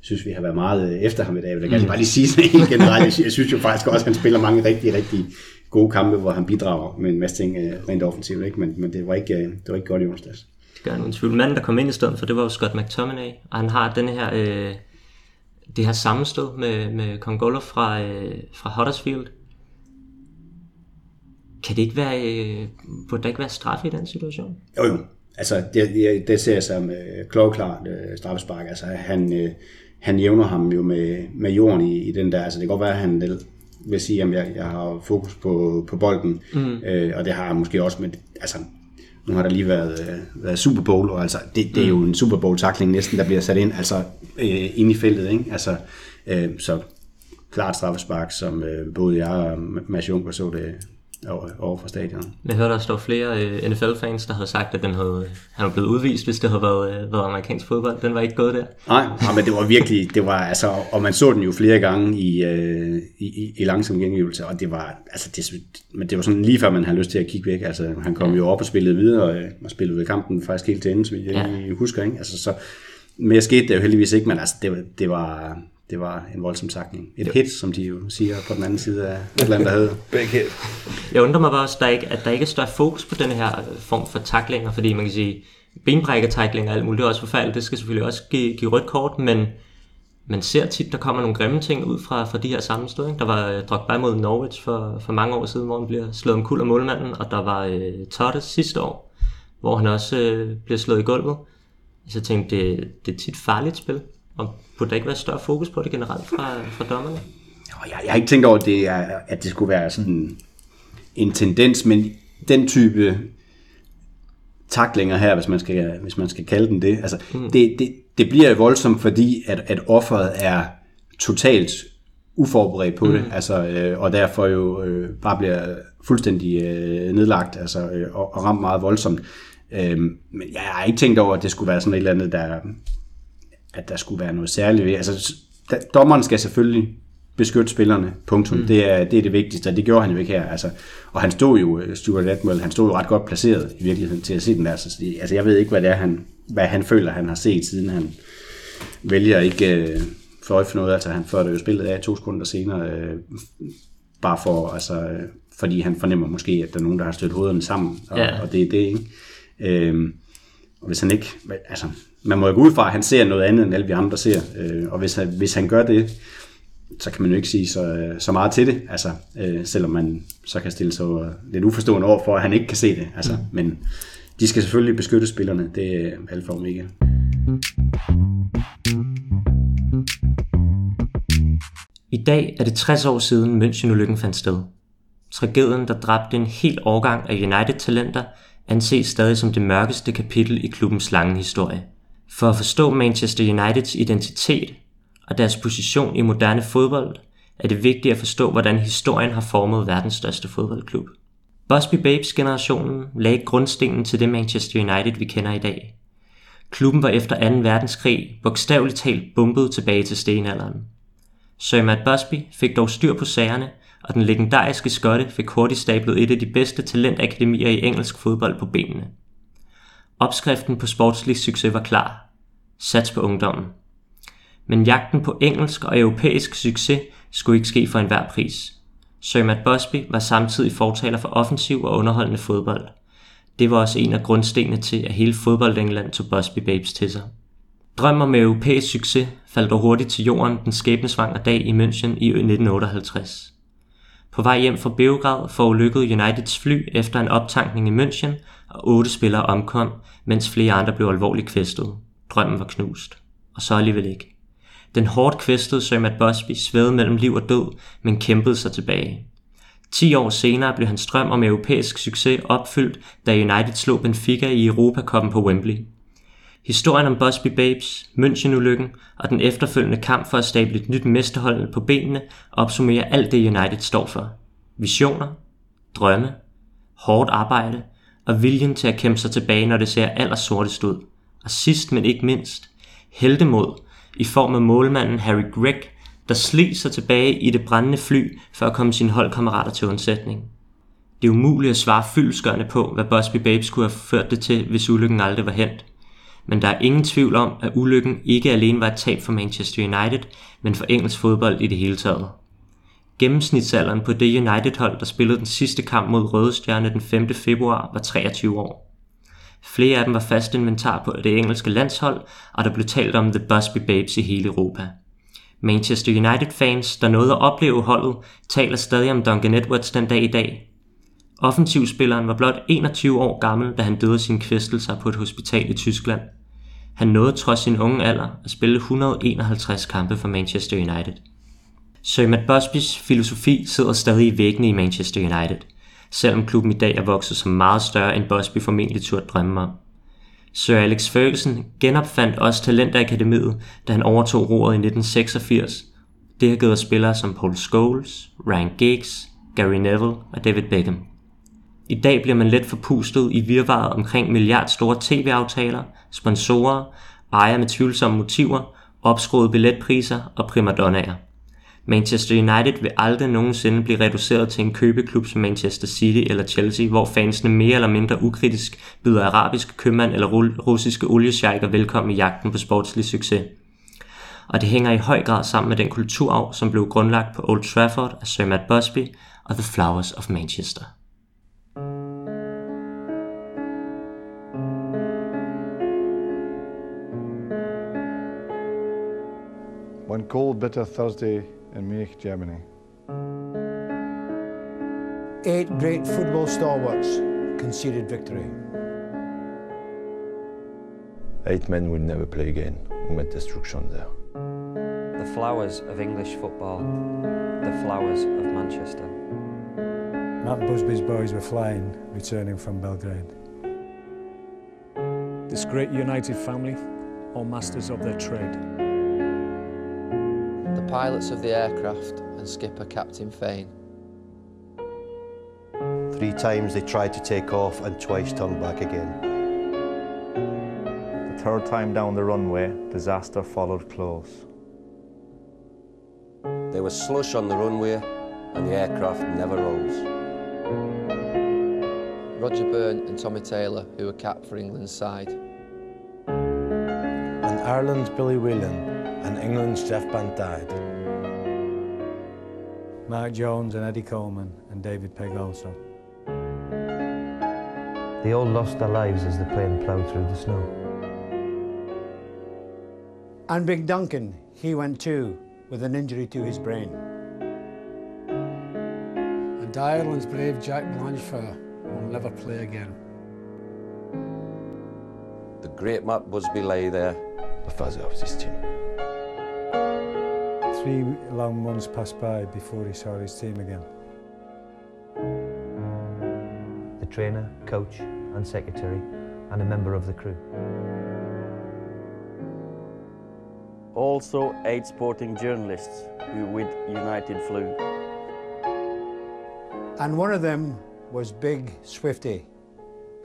synes, vi har været meget efter ham i dag. Jeg kan mm. bare lige sige sådan helt generelt. Jeg synes jo faktisk også, at han spiller mange rigtig, rigtig gode kampe, hvor han bidrager med en masse ting øh, rent offensivt, ikke? Men, men det, var ikke, øh, det var ikke godt i onsdags. Det gør en tvivl. Manden, der kom ind i stedet for, det var jo Scott McTominay, og han har den her, øh, det her sammenstød med, med Kongolo fra, øh, fra Huddersfield. Kan det ikke være, øh, burde der ikke være straf i den situation? Jo, jo. Altså, det, det, det ser jeg som øh, klokklart øh, straffespark. Altså, han, øh, han jævner ham jo med, med jorden i, i den der. Altså, det kan godt være, at han vil sige, at jeg, jeg har fokus på, på bolden, mm. øh, og det har jeg måske også, men altså, nu har der lige været, øh, været Super Bowl, og altså, det, det er jo en Super Bowl-takling næsten, der bliver sat ind, altså øh, ind i feltet, ikke? Altså, øh, så klart straffespark, som øh, både jeg og Mads Juncker så det, over for stadion. Jeg hørte, der står flere uh, NFL-fans, der havde sagt, at den havde, han var blevet udvist, hvis det havde været, uh, været amerikansk fodbold. Den var ikke gået der. Nej, nej, men det var virkelig, det var, altså, og man så den jo flere gange i, uh, i, i, langsom gengivelse, og det var, altså, det, men det var sådan lige før man havde lyst til at kigge væk. Altså, han kom ja. jo op og spillede videre, og, og spillede kampen faktisk helt til ende, så jeg ja. husker, ikke? Altså, så mere skete det jo heldigvis ikke, men altså, det, det var, det var en voldsom takning. Et hit, som de jo siger på den anden side af Atlanta hedder. Begge Jeg undrer mig bare også, der ikke, at der ikke er større fokus på den her øh, form for taklinger, fordi man kan sige, benbrækketaklinger og alt muligt, det er også forfærdeligt, det skal selvfølgelig også give, give rødt kort, men man ser tit, der kommer nogle grimme ting ud fra, fra de her sammenstød. Ikke? Der var uh, Drogba mod Norwich for, for mange år siden, hvor han bliver slået om kul af målmanden, og der var uh, Tottes sidste år, hvor han også uh, bliver slået i gulvet. Så jeg tænkte, det, det er tit farligt spil, og burde der ikke være større fokus på det generelt fra, fra dommerne? Jeg, jeg har ikke tænkt over, at det, er, at det skulle være sådan en tendens, men den type taklinger her, hvis man skal, hvis man skal kalde den det, altså, mm. det, det, det bliver voldsomt, fordi at, at offeret er totalt uforberedt på mm. det, altså, øh, og derfor jo øh, bare bliver fuldstændig øh, nedlagt altså, øh, og, og ramt meget voldsomt. Øh, men jeg har ikke tænkt over, at det skulle være sådan et eller andet, der, at der skulle være noget særligt ved. Altså, dommeren skal selvfølgelig beskytte spillerne, punktum. Mm. Det, er, det er det vigtigste, og det gjorde han jo ikke her. Altså, og han stod jo, øh, Stuart Atwell, han stod jo ret godt placeret i virkeligheden til at se den der. Så, altså, jeg ved ikke, hvad det er, han, hvad han føler, han har set, siden han vælger ikke øh, for for noget. Altså, han førte jo spillet af to sekunder senere, øh, bare for, altså, øh, fordi han fornemmer måske, at der er nogen, der har stødt hovederne sammen, og, ja. og det er det, ikke? Øh, og hvis han ikke, altså, man må jo gå ud fra, at han ser noget andet, end alle vi andre ser, øh, og hvis han, hvis han gør det, så kan man jo ikke sige så, så meget til det, altså, øh, selvom man så kan stille sig lidt uforstående over for, at han ikke kan se det. Altså, mm. Men de skal selvfølgelig beskytte spillerne, det er alfa og omega. I dag er det 60 år siden München-ulykken fandt sted. Tragedien, der dræbte en hel årgang af United-talenter, anses stadig som det mørkeste kapitel i klubbens lange historie. For at forstå Manchester Uniteds identitet og deres position i moderne fodbold, er det vigtigt at forstå, hvordan historien har formet verdens største fodboldklub. Busby Babes-generationen lagde grundstenen til det Manchester United, vi kender i dag. Klubben var efter 2. verdenskrig bogstaveligt talt bumpet tilbage til stenalderen. Sir Matt Busby fik dog styr på sagerne, og den legendariske skotte fik hurtigt stablet et af de bedste talentakademier i engelsk fodbold på benene. Opskriften på sportslig succes var klar. Sats på ungdommen men jagten på engelsk og europæisk succes skulle ikke ske for enhver pris. Sir Matt Busby var samtidig fortaler for offensiv og underholdende fodbold. Det var også en af grundstenene til, at hele fodbold-England tog Busby Babes til sig. Drømmer med europæisk succes faldt dog hurtigt til jorden den skæbnesvangre dag i München i 1958. På vej hjem fra Beograd forulykkede Uniteds fly efter en optankning i München, og otte spillere omkom, mens flere andre blev alvorligt kvæstet. Drømmen var knust. Og så alligevel ikke. Den hårdt kvæstede Sir Matt Busby svævede mellem liv og død, men kæmpede sig tilbage. 10 år senere blev hans drøm om europæisk succes opfyldt, da United slog Benfica i Europakoppen på Wembley. Historien om Busby Babes, München-ulykken og den efterfølgende kamp for at stable et nyt mesterhold på benene opsummerer alt det United står for. Visioner, drømme, hårdt arbejde og viljen til at kæmpe sig tilbage, når det ser allersortest ud. Og sidst men ikke mindst, heldemod i form af målmanden Harry Gregg, der slid sig tilbage i det brændende fly for at komme sine holdkammerater til undsætning. Det er umuligt at svare fyldskørende på, hvad Busby Babes skulle have ført det til, hvis ulykken aldrig var hent. Men der er ingen tvivl om, at ulykken ikke alene var et tab for Manchester United, men for engelsk fodbold i det hele taget. Gennemsnitsalderen på det United-hold, der spillede den sidste kamp mod Røde Stjerne den 5. februar, var 23 år. Flere af dem var fast inventar på det engelske landshold, og der blev talt om The Busby Babes i hele Europa. Manchester United-fans, der nåede at opleve holdet, taler stadig om Duncan Edwards den dag i dag. Offensivspilleren var blot 21 år gammel, da han døde sin kvæstelser på et hospital i Tyskland. Han nåede trods sin unge alder at spille 151 kampe for Manchester United. Sir Matt Busbys filosofi sidder stadig i væggene i Manchester United – selvom klubben i dag er vokset som meget større end Busby formentlig turde drømme om. Sir Alex Ferguson genopfandt også Talentakademiet, da han overtog roret i 1986. Det har givet spillere som Paul Scholes, Ryan Giggs, Gary Neville og David Beckham. I dag bliver man let forpustet i virvaret omkring milliard store tv-aftaler, sponsorer, ejere med tvivlsomme motiver, opskruede billetpriser og primadonnaer. Manchester United vil aldrig nogensinde blive reduceret til en købeklub som Manchester City eller Chelsea, hvor fansene mere eller mindre ukritisk byder arabiske købmand eller russiske oliesjejker velkommen i jagten på sportslig succes. og det hænger i høj grad sammen med den kulturarv, som blev grundlagt på Old Trafford af Sir Matt Busby og The Flowers of Manchester. One cold, bitter Thursday in Munich, Germany. Eight great football stalwarts conceded victory. Eight men will never play again who met destruction there. The flowers of English football, the flowers of Manchester. Matt Busby's boys were flying, returning from Belgrade. This great united family, all masters of their trade. The pilots of the aircraft and skipper Captain Fane. Three times they tried to take off and twice turned back again. The third time down the runway, disaster followed close. There was slush on the runway and the aircraft never rose. Roger Byrne and Tommy Taylor, who were capped for England's side. And Ireland's Billy Whelan and England's Jeff Band died. Mark Jones and Eddie Coleman and David Pegg also. They all lost their lives as the plane ploughed through the snow. And Big Duncan, he went too, with an injury to his brain. And Ireland's brave Jack Blanchflower will never play again. The great Matt Busby lay there. The father of this team. Three long months passed by before he saw his team again. The trainer, coach, and secretary, and a member of the crew. Also, eight sporting journalists who with United flew. And one of them was Big Swifty,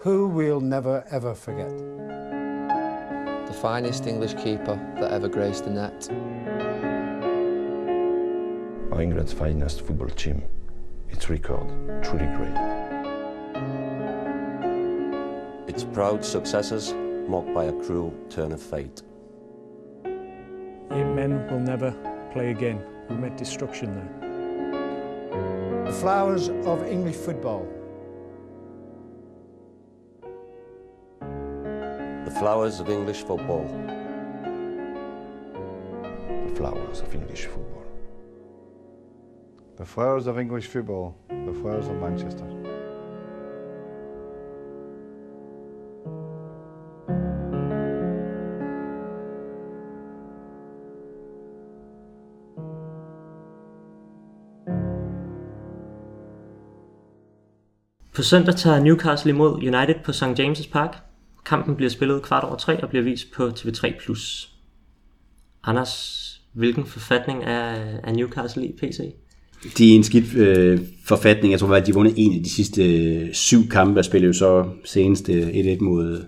who we'll never ever forget. The finest English keeper that ever graced the net. England's finest football team. Its record, truly great. Its proud successes mocked by a cruel turn of fate. Eight men will never play again who met destruction there. The flowers of English football. The flowers of English football. The flowers of English football. The flowers of English football, the flowers of Manchester. På søndag tager Newcastle imod United på St. James' Park. Kampen bliver spillet kvart over tre og bliver vist på TV3+. Anders, hvilken forfatning er, er Newcastle i PC? De er en skidt øh, forfatning. Jeg tror, at de vundet en af de sidste øh, syv kampe, og spiller jo så senest øh, 1-1 mod,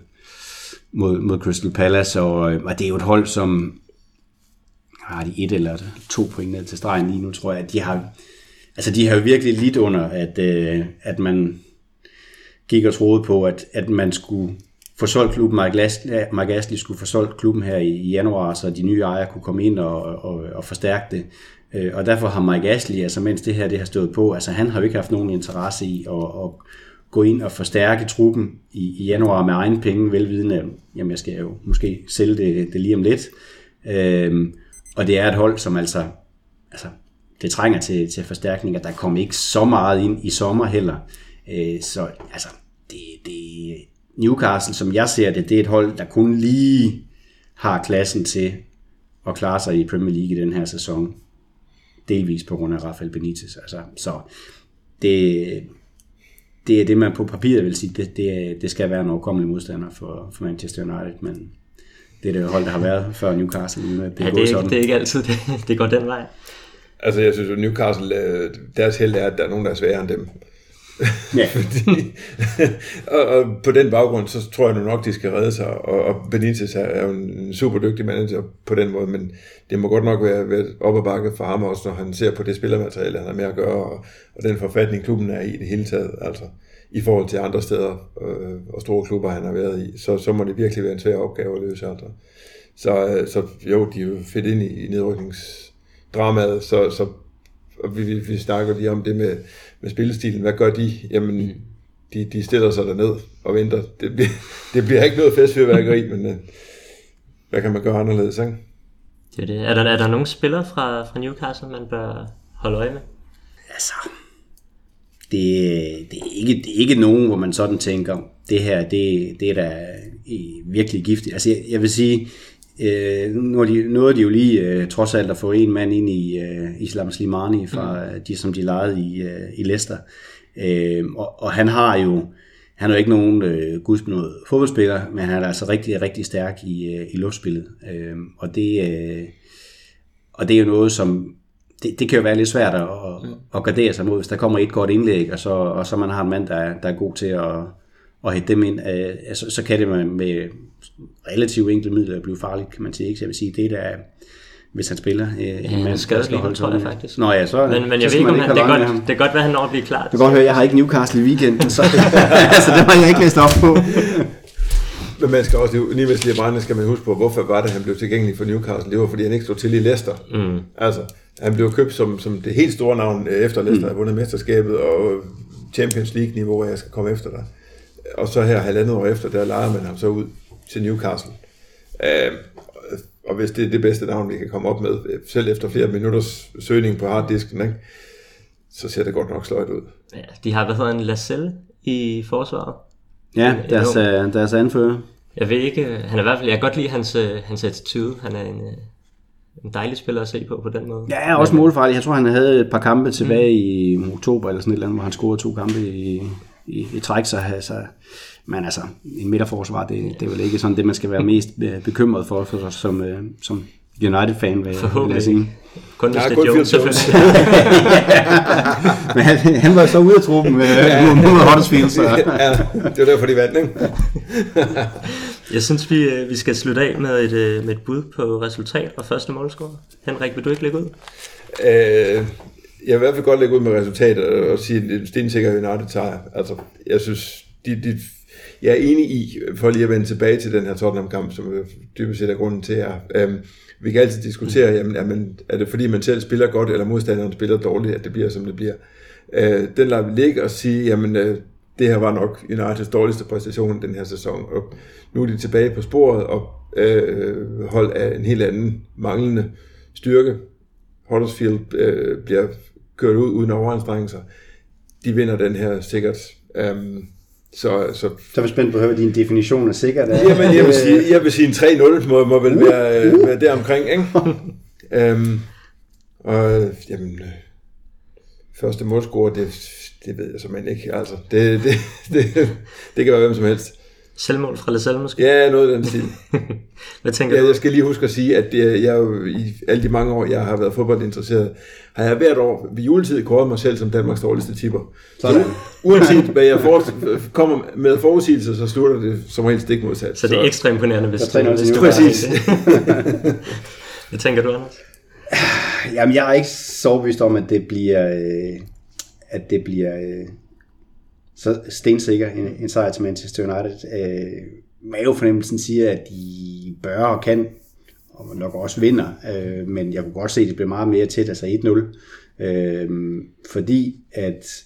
mod, mod Crystal Palace, og, øh, og det er jo et hold, som har de et eller to point ned til stregen lige nu, tror jeg, at de har, altså de har jo virkelig lidt under, at, øh, at man gik og troede på, at, at man skulle få solgt klubben, Mark Astley skulle få solgt klubben her i, i januar, så de nye ejere kunne komme ind og, og, og forstærke det. Øh, og derfor har Mike Ashley, altså mens det her det har stået på, altså han har jo ikke haft nogen interesse i at, at gå ind og forstærke truppen i, i januar med egen penge, velvidende, jamen jeg skal jo måske sælge det, det lige om lidt. Øhm, og det er et hold, som altså, altså det trænger til, til forstærkninger. Der kom ikke så meget ind i sommer heller. Øh, så altså, det, det, Newcastle, som jeg ser det, det er et hold, der kun lige har klassen til at klare sig i Premier League i den her sæson. Delvis på grund af Rafael Benitez. Altså, så det, det er det, man på papiret vil sige, det, det, det skal være en overkommelig modstander for, for Manchester United, men det er det hold, der har været før Newcastle. Det, ja, det, er ikke, sådan. det er ikke altid, det, det går den vej. Altså, jeg synes, at Newcastle, deres held er, at der er nogen, der er sværere end dem. Ja. Fordi, og, og, på den baggrund, så tror jeg nu nok, de skal redde sig, og, og Benitez er, er jo en super dygtig manager på den måde, men det må godt nok være, være op ad bakke for ham også, når han ser på det spillermateriale, han har med at gøre, og, og den forfatning, klubben er i det hele taget, altså i forhold til andre steder øh, og store klubber, han har været i, så, så må det virkelig være en svær opgave at løse. Altså. Så, øh, så jo, de er jo fedt ind i, i nedrykningsdramaet, så, så og vi, vi, vi snakker lige om det med, med spillestilen. Hvad gør de? Jamen, de, de stiller sig derned og venter. Det bliver, det bliver ikke noget festfyrværkeri, men uh, hvad kan man gøre anderledes, ikke? Det er, det. Er, der, er der nogle spillere fra, fra Newcastle, man bør holde øje med? Altså, det, det, er ikke, det er ikke nogen, hvor man sådan tænker, det her, det, det er da virkelig giftigt. Altså, jeg, jeg vil sige, øh, nu er de, nåede de jo lige øh, trods alt at få en mand ind i øh, Islam Slimani, fra, mm. de, som de lejede i, øh, i Leicester. Øh, og, og han har jo, han er jo ikke nogen øh, gudsbenået fodboldspiller, men han er altså rigtig, rigtig stærk i, øh, i luftspillet. Øh, og, det, øh, og det er jo noget, som det, det kan jo være lidt svært at, mm. at gardere sig mod, hvis der kommer et godt indlæg, og så, og så man har en mand, der, der er god til at, at hætte dem ind, øh, så, så kan det med, med relativt enkle midler blive farligt, kan man sige. Ikke? Så jeg vil sige, det der hvis han spiller. Øh, ja, en mand, skal lige, holde tror jeg faktisk. Nå ja, så, men, men jeg så ved ikke, om han, det, er godt, det er godt, hvad han når at blive klar. Du kan godt høre, jeg har ikke Newcastle i weekenden, så altså, det har jeg ikke læst op på. Men man skal også, lige med Slibrande skal man huske på, hvorfor var det, han blev tilgængelig for Newcastle? Det var, fordi han ikke stod til i Leicester. Mm. Altså, han blev købt som, som det helt store navn, øh, efter Leicester mm. har vundet mesterskabet og Champions League-niveau, hvor jeg skal komme efter dig. Og så her halvandet år efter, der leger man ham så ud til Newcastle. Uh, og hvis det er det bedste navn, vi kan komme op med, selv efter flere minutters søgning på harddisken, ikke? så ser det godt nok sløjt ud. Ja, de har, hvad hedder en, Lascelles i forsvaret. Ja, deres, uh, deres anfører. Jeg ved ikke, han er i hvert fald, jeg kan godt lide hans, øh, hans attitude. Han er en, øh, en dejlig spiller at se på på den måde. Ja, også målfarlig. Jeg tror, han havde et par kampe tilbage mm. i oktober eller sådan et eller andet, hvor han scorede to kampe i, i, i træk. Så, altså, men altså, en midterforsvar, det, det er vel ikke sådan det, man skal være mest bekymret for, for som, som United-fan, vil, vil jeg sige. Kun hvis ja, det er Jones, selvfølgelig. Men han, han var så ude af truppen med, ja. mod Huddersfield. Så. ja, det var derfor, de vandt, ikke? jeg synes, vi, øh, vi skal slutte af med et, øh, med et bud på resultat og første målscore. Henrik, vil du ikke lægge ud? Øh, jeg vil i hvert fald godt lægge ud med resultatet og sige, at stensikker United tager. Altså, jeg synes, de, de, jeg er enig i, for lige at vende tilbage til den her Tottenham-kamp, som dybest set er grunden til her. Øhm, vi kan altid diskutere, jamen, jamen, man, er det fordi man selv spiller godt, eller modstanderen spiller dårligt, at det bliver, som det bliver. Øh, den lader vi ligge og sige, jamen, øh, det her var nok Uniteds dårligste præstation den her sæson, og nu er de tilbage på sporet, og øh, hold af en helt anden manglende styrke. Huddersfield øh, bliver kørt ud uden overanstrengelser. De vinder den her sikkert. Um, så, så, så er vi spændt på at høre, hvad din definition af sikkert er. Jamen, jeg vil sige, jeg vil sige en 3-0 må, må vel være, uh, være deromkring, ikke? um, og jamen, øh, første målscore, det, det ved jeg simpelthen ikke. Altså, det, det, det, det kan være hvem som helst. Selvmål fra Lassalle måske? Ja, noget af den stil. Hvad tænker ja, du? Jeg skal lige huske at sige, at jeg, jeg jo, i alle de mange år, jeg har været fodboldinteresseret, har jeg hvert år ved juletid kåret mig selv som Danmarks dårligste tipper. Så uanset hvad jeg for, kommer med forudsigelser, så slutter det som helt stik modsat. Så det er ekstra imponerende, hvis, du, hvis du Præcis. Hvad tænker du, Anders? Jamen, jeg er ikke så overbevist om, at det bliver, øh, at det bliver øh, så stensikker en, en sejr til Manchester United. Øh, mavefornemmelsen siger, at de bør og kan, og nok også vinder, øh, men jeg kunne godt se, at det bliver meget mere tæt, altså 1-0. Øh, fordi at,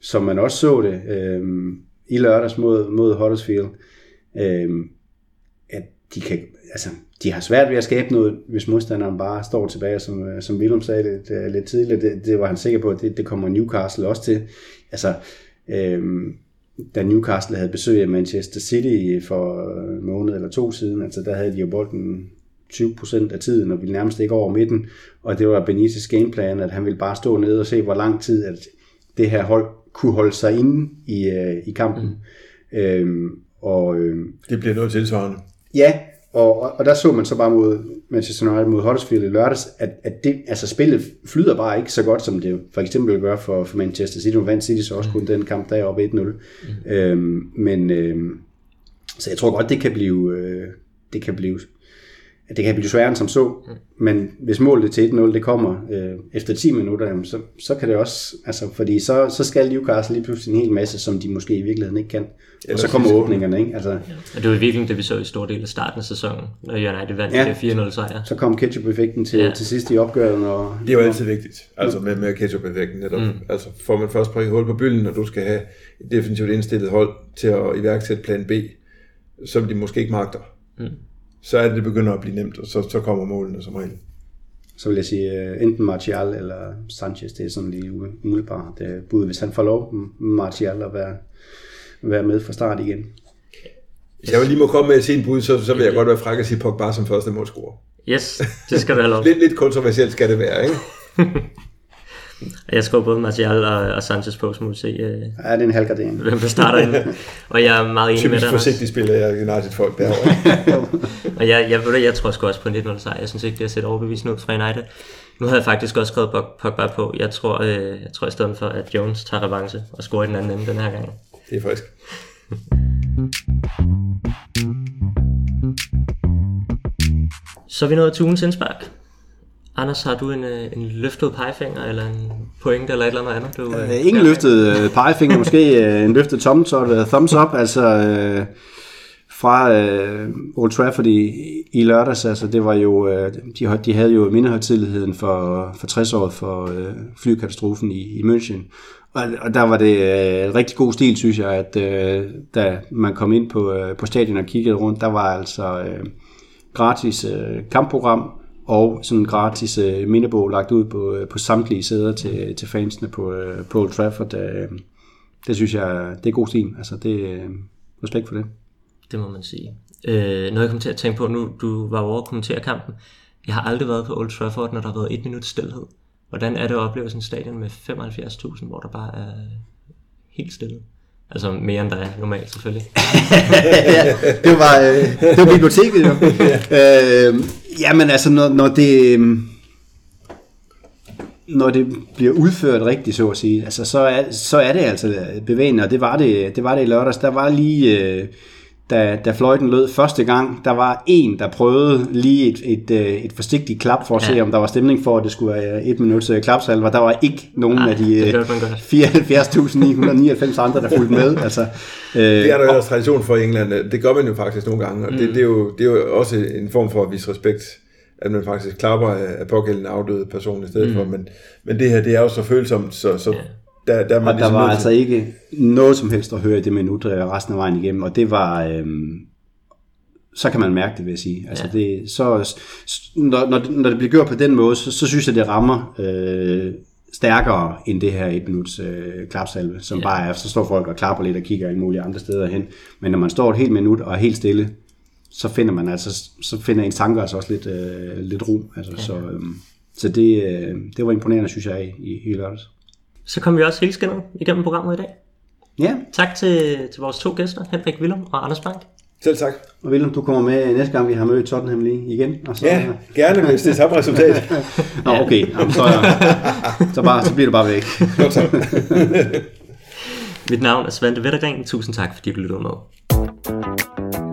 som man også så det øh, i lørdags mod, mod Huddersfield, øh, at de kan, altså, de har svært ved at skabe noget, hvis modstanderen bare står tilbage, som, som Willem sagde lidt, lidt tidligere. Det, det var han sikker på, at det, det kommer Newcastle også til. Altså, Øhm, da Newcastle havde besøg af Manchester City for en måned eller to siden, altså der havde de jo bolden 20% af tiden, og ville nærmest ikke over midten, og det var Benitez gameplan, at han ville bare stå nede og se, hvor lang tid at det her hold kunne holde sig inde i, øh, i kampen. Mm. Øhm, og, øh, det bliver noget tilsvarende. Ja, og, og der så man så bare mod Manchester United mod Huddersfield i lørdags, at, at det, altså spillet flyder bare ikke så godt, som det for eksempel gør for, for Manchester City. Nu vandt City så også kun den kamp der oppe 1-0. Mm. Øhm, men øhm, så jeg tror godt, det kan blive, øh, det kan blive at det kan blive sværere end som så, men hvis målet til 1-0 det kommer øh, efter 10 minutter, jamen, så, så kan det også, altså, fordi så, så skal Newcastle lige pludselig en hel masse, som de måske i virkeligheden ikke kan. Og så kommer åbningerne, ikke? Altså, Og det var virkelig det, vi så i stor del af starten af sæsonen, når United vandt Ja. ja. 4-0 sejr. så kom ketchup-effekten til, Ja. til sidst i opgøret. Og, Det er jo altid vigtigt, altså med, med ketchup-effekten netop. Mm. Mm. Altså får man først prikket hul på bølgen, og du skal have et defensivt indstillet hold til at iværksætte plan B, som de måske ikke magter. Mm. Så er det, det begynder at blive nemt, og så, så kommer målene som regel. så vil jeg sige, øh, enten Martial eller Sanchez, det er sådan lige umiddelbart øh, bud, hvis han får lov, Martial at være, være med fra start igen. Hvis jeg vil lige må komme med et sent bud, så, så vil jeg godt være fræk at sige Pogba som første målscorer. Yes, det skal du have lov. lidt, lidt kontroversielt skal det være, ikke? Jeg skriver både Martial og, og Sanchez på, så må se, øh, Ja, det er en halvgardering. hvem der starter inden. Og jeg er meget enig med Typisk dig. Anders. forsigtigt spiller jeg United-folk derovre. Og jeg, jeg, ved du, jeg tror sgu også på en 1-0 sejr. Jeg synes ikke, det har set overbevisende ud fra United. Nu havde jeg faktisk også skrevet Pog- Pogba på. Jeg tror, øh, jeg tror i stedet for, at Jones tager revanche og scorer i den anden ende den her gang. Det er frisk. Så er vi nået til ugens indspark. Anders, har du en, øh, en løftet pegefinger, eller en pointe, eller et eller andet andet? Du, øh, Øh, ingen løftet øh, pegefinger, måske en løftet thumbs up, thumbs up altså øh, fra øh, Old Trafford i, i lørdags, altså det var jo, øh, de, havde- de havde jo mindehøjtidligheden for, for 60 år for øh, flykatastrofen i, i München, og, og der var det øh, rigtig god stil, synes jeg, at øh, da man kom ind på, øh, på stadion og kiggede rundt, der var altså øh, gratis øh, kampprogram, og sådan en gratis øh, mindebog lagt ud på, øh, på samtlige sæder til, til fansene på, øh, på Old Trafford. Øh, det synes jeg, det er god stil. Altså, det øh, respekt for det. Det må man sige. Øh, noget jeg kom til at tænke på nu, du var over at kommentere kampen. Jeg har aldrig været på Old Trafford, når der har været et minut stillhed. Hvordan er det at opleve sådan en stadion med 75.000, hvor der bare er helt stille? Altså mere end der er normalt selvfølgelig. ja, det var, øh, det var biblioteket jo. øh, jamen altså, når, når det... øh, Når det bliver udført rigtigt, så at sige, altså, så, er, så er det altså bevægende, og det var det, det var det i lørdags. Der var lige, øh, da, da fløjten lød første gang, der var en, der prøvede lige et, et, øh, et forsigtigt klap for at se, Ja. om der var stemning for, at det skulle være et minuts øh, klapsalver. Der var ikke nogen Nej, af de det øh, hørte man godt. 74.999 andre, der fulgte med. Altså, øh, Det er der jo ellers tradition for i England. Det gør man jo faktisk nogle gange, og det, det, er, jo, det er jo også en form for at vise respekt, at man faktisk klapper af, pågældende afdøde person i stedet Mm. for. Men, men det her, det er jo så følsomt, så, så der, der er man Og der ligesom var altså til- ikke noget som helst at høre i det minut øh, resten af vejen igennem, og det var... Øhm, så kan man mærke det, vil jeg sige. Altså Ja. det, så, når, når, det- når det bliver gjort på den måde, så, så synes jeg, det rammer øh, stærkere end det her et minuts øh, klapsalve, som Ja. bare er, så står folk og klapper lidt og kigger alle mulige andre steder hen. Men når man står et helt minut og er helt stille, så finder man altså, så finder ens tanker altså også lidt, øh, lidt ro. Altså, Ja. Så, øh, så det, øh, det var imponerende, synes jeg, i, i lørdags. Så kom vi også helt skinnet igennem programmet i dag. Ja. Tak til, til vores to gæster, Henrik Willum og Anders Bank. Selv tak. Og Willem, du kommer med næste gang, vi har mødt Tottenham lige igen. Og så, Ja, gerne, hvis det er samme resultat. Nå, okay. Jamen, så, så, bare, så bliver du bare væk. Så. Mit navn er Svante Vettergren. Tusind tak, fordi du lyttede med.